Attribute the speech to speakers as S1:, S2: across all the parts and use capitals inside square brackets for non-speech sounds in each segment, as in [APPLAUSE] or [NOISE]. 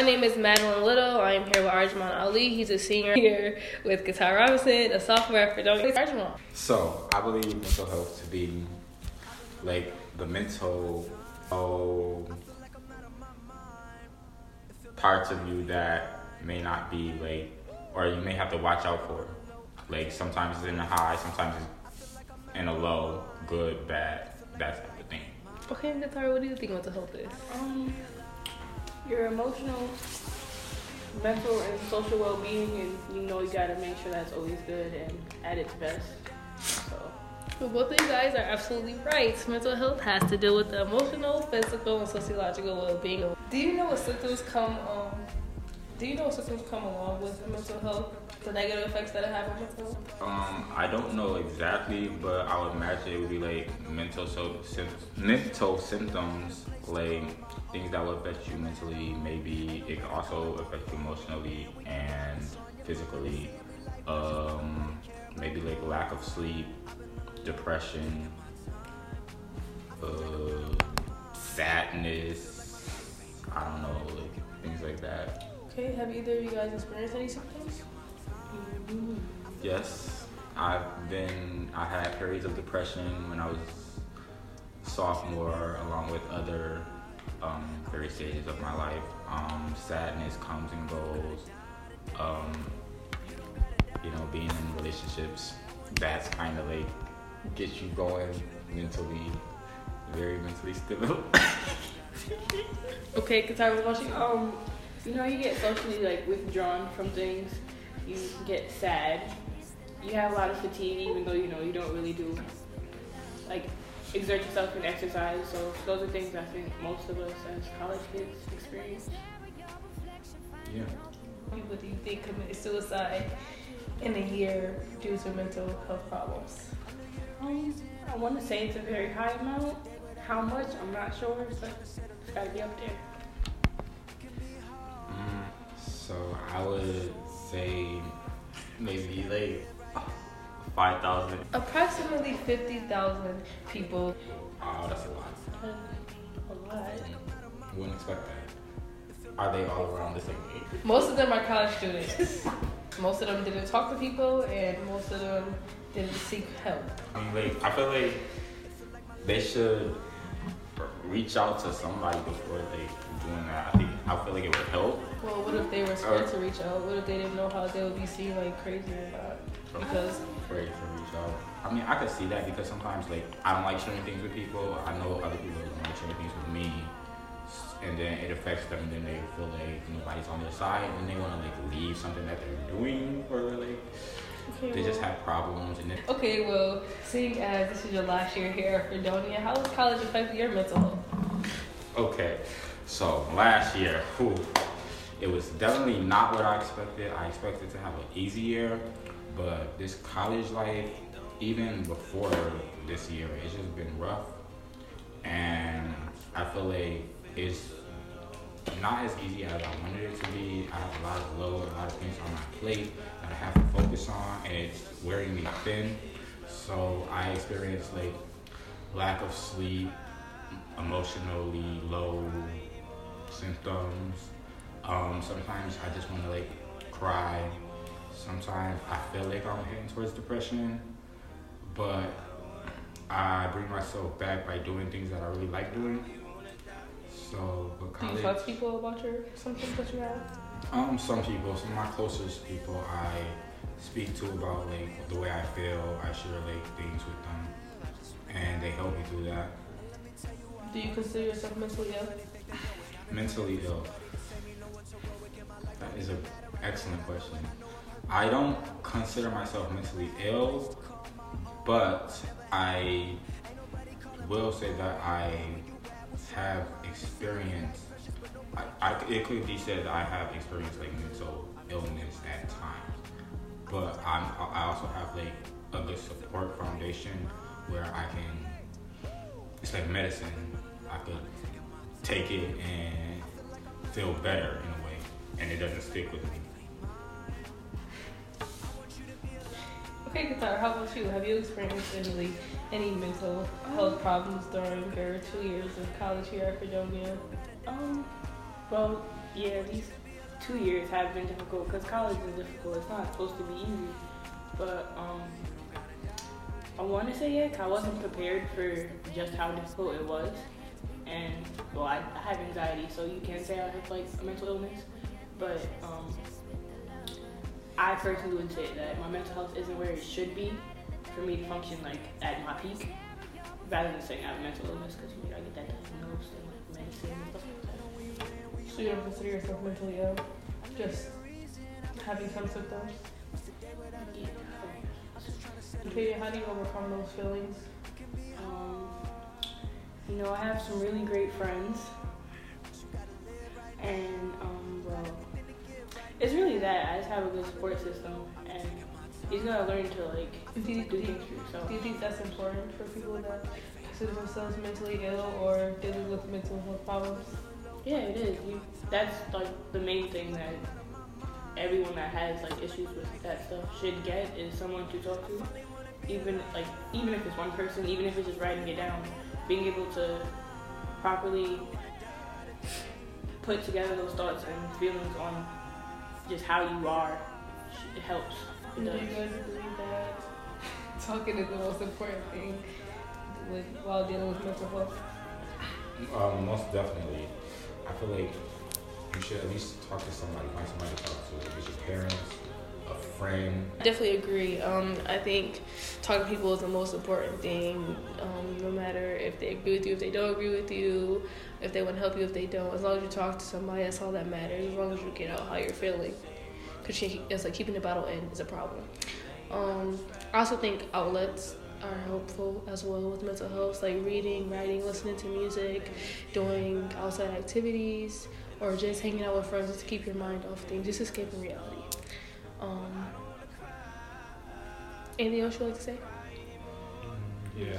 S1: my name is Madeline Little. I am here with Arjman Ali. He's a senior here with Katara Robinson, a sophomore at Fredonia. Arjman.
S2: So I believe mental health to be like the mental oh, parts of you that may not be like, or you may have to watch out for. Like sometimes it's in a high, sometimes it's in a low, good, bad, that type of thing.
S1: Okay, Katara, what do you think mental health is?
S3: Um, your emotional, mental, and social well-being, and you know you gotta make sure that's always good and at its best. So.
S1: Well, both of you guys are absolutely right. Mental health has to do with the emotional, physical, and sociological well-being. Do you know what symptoms come? Um, do you know what symptoms come along with mental health? The negative effects that it have on mental health?
S2: Um, I don't know exactly, but I would imagine it would be like mental so mental symptoms, like things that will affect you mentally. Maybe it can also affect you emotionally and physically. Um, maybe like lack of sleep, depression, uh, sadness. I don't know, like things like that.
S1: Okay, have either of you guys experienced any symptoms?
S2: Yes, I've been. I had periods of depression when I was sophomore, along with other um, various stages of my life. Um, sadness comes and goes. Um, you know, being in relationships, that's kind of like gets you going mentally, very mentally stable. [LAUGHS]
S1: okay, because I was watching.
S3: Um, you know, you get socially like withdrawn from things. You get sad. You have a lot of fatigue, even though you know you don't really do like exert yourself in exercise. So those are things I think most of us as college kids experience.
S2: Yeah.
S1: People do you think commit suicide in a year due to mental health problems?
S3: Um, I want to say it's a very high amount. How much? I'm not sure, but it's got to be up there.
S2: Mm, so I would say maybe like five thousand.
S1: Approximately fifty thousand people.
S2: Oh, that's a lot.
S1: A lot.
S2: You Wouldn't expect that. Are they all around the same age?
S1: Most of them are college students. [LAUGHS] most of them didn't talk to people, and most of them didn't seek help.
S2: I mean, like I feel like they should reach out to somebody before they doing that. I think I feel like it would help.
S1: Well, what if they were scared to reach out? What if they didn't know how they would be seen like crazy or not? Because
S2: afraid to reach out. I mean, I could see that because sometimes like I don't like sharing things with people. I know other people don't like sharing things with me and then it affects them and then they feel like nobody's on their side and they want to like leave something that they're doing or like okay, they well, just have problems and then
S1: okay well seeing as this is your last year here at fredonia how has college affected your mental health
S2: okay so last year whew, it was definitely not what i expected i expected to have an easy year but this college life even before this year it's just been rough and i feel like it's not as easy as I wanted it to be. I have a lot of load, a lot of things on my plate that I have to focus on, and it's wearing me thin. So I experience like lack of sleep, emotionally low symptoms. Um, sometimes I just want to like cry. Sometimes I feel like I'm heading towards depression, but I bring myself back by doing things that I really like doing. So, but
S1: college, Do you talk to people about your symptoms that you have?
S2: Um, some people, some of my closest people, I speak to about like the way I feel. I share like things with them, and they help me through that.
S1: Do you consider yourself mentally ill?
S2: Mentally ill. That is an excellent question. I don't consider myself mentally ill, but I will say that I have experienced, I, I, it could be said that I have experienced like mental illness at times, but I'm, I also have like a good support foundation where I can, it's like medicine. I could take it and feel better in a way, and it doesn't stick with me.
S1: Okay, Katara, how about you? Have you experienced any any mental health problems during your two years of college here at Fredonia?
S3: Um, well, yeah, these two years have been difficult because college is difficult. It's not supposed to be easy, but um, I want to say yeah, 'cause I wasn't prepared for just how difficult it was, and well, I, I have anxiety, so you can say I have like a mental illness, but um, I personally would say that my mental health isn't where it should be for me to function like at my peak, rather than saying I have a mental illness because you know, I get that diagnosed and like medicine and stuff like that.
S1: So you don't consider yourself mentally ill? Just having some symptoms? Okay, how do you overcome those feelings?
S3: You know, I have some really great friends, and um, well, it's really that I just have a good support system, and he's gotta learn to like
S1: do
S3: do, things for yourself.
S1: do you think that's important for people that consider themselves mentally ill or dealing with mental health problems?
S3: Yeah, it is. You, that's like the main thing that everyone that has like issues with that stuff should get is someone to talk to. Even like even if it's one person, even if it's just writing it down, being able to properly put together those thoughts and feelings on just how you are, it helps. It
S1: Do you guys believe that [LAUGHS] talking is the most important thing with while dealing with mental health?
S2: Um, most definitely. I feel like you should at least talk to somebody, find somebody to talk to. If it's your parents, a friend.
S1: I definitely agree. Um, I think talking to people is the most important thing. Um, no matter if they agree with you, if they don't agree with you, if they want to help you, if they don't. As long as you talk to somebody, that's all that matters. As long as you get out how you're feeling, because it's like keeping the battle in is a problem. Um, I also think outlets are helpful as well with mental health, like reading, writing, listening to music, doing outside activities, or just hanging out with friends to keep your mind off things, just escaping reality. Anything else you like to say?
S2: Yeah.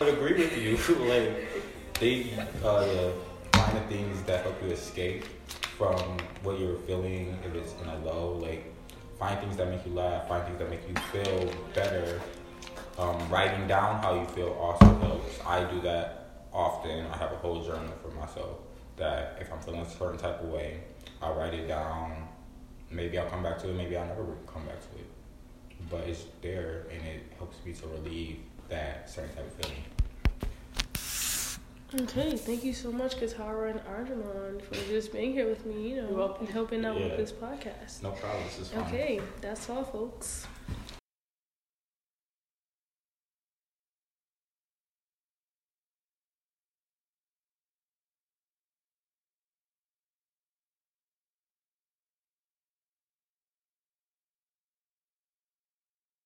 S2: I would agree with you. [LAUGHS] like, they uh, find the things that help you escape from what you're feeling if it's in a low. Like, find things that make you laugh, find things that make you feel better. Um, writing down how you feel also helps. I do that often. I have a whole journal for myself that if I'm feeling a certain type of way, I'll write it down. Maybe I'll come back to it, maybe I'll never come back to it. But it's there and it helps me to relieve that certain type of feeling.
S1: Okay, thank you so much, Katara and Arjumon, for just being here with me, you know, and helping out
S2: Yeah.
S1: with this podcast.
S2: No problem, this is fun.
S1: Okay, that's all, folks.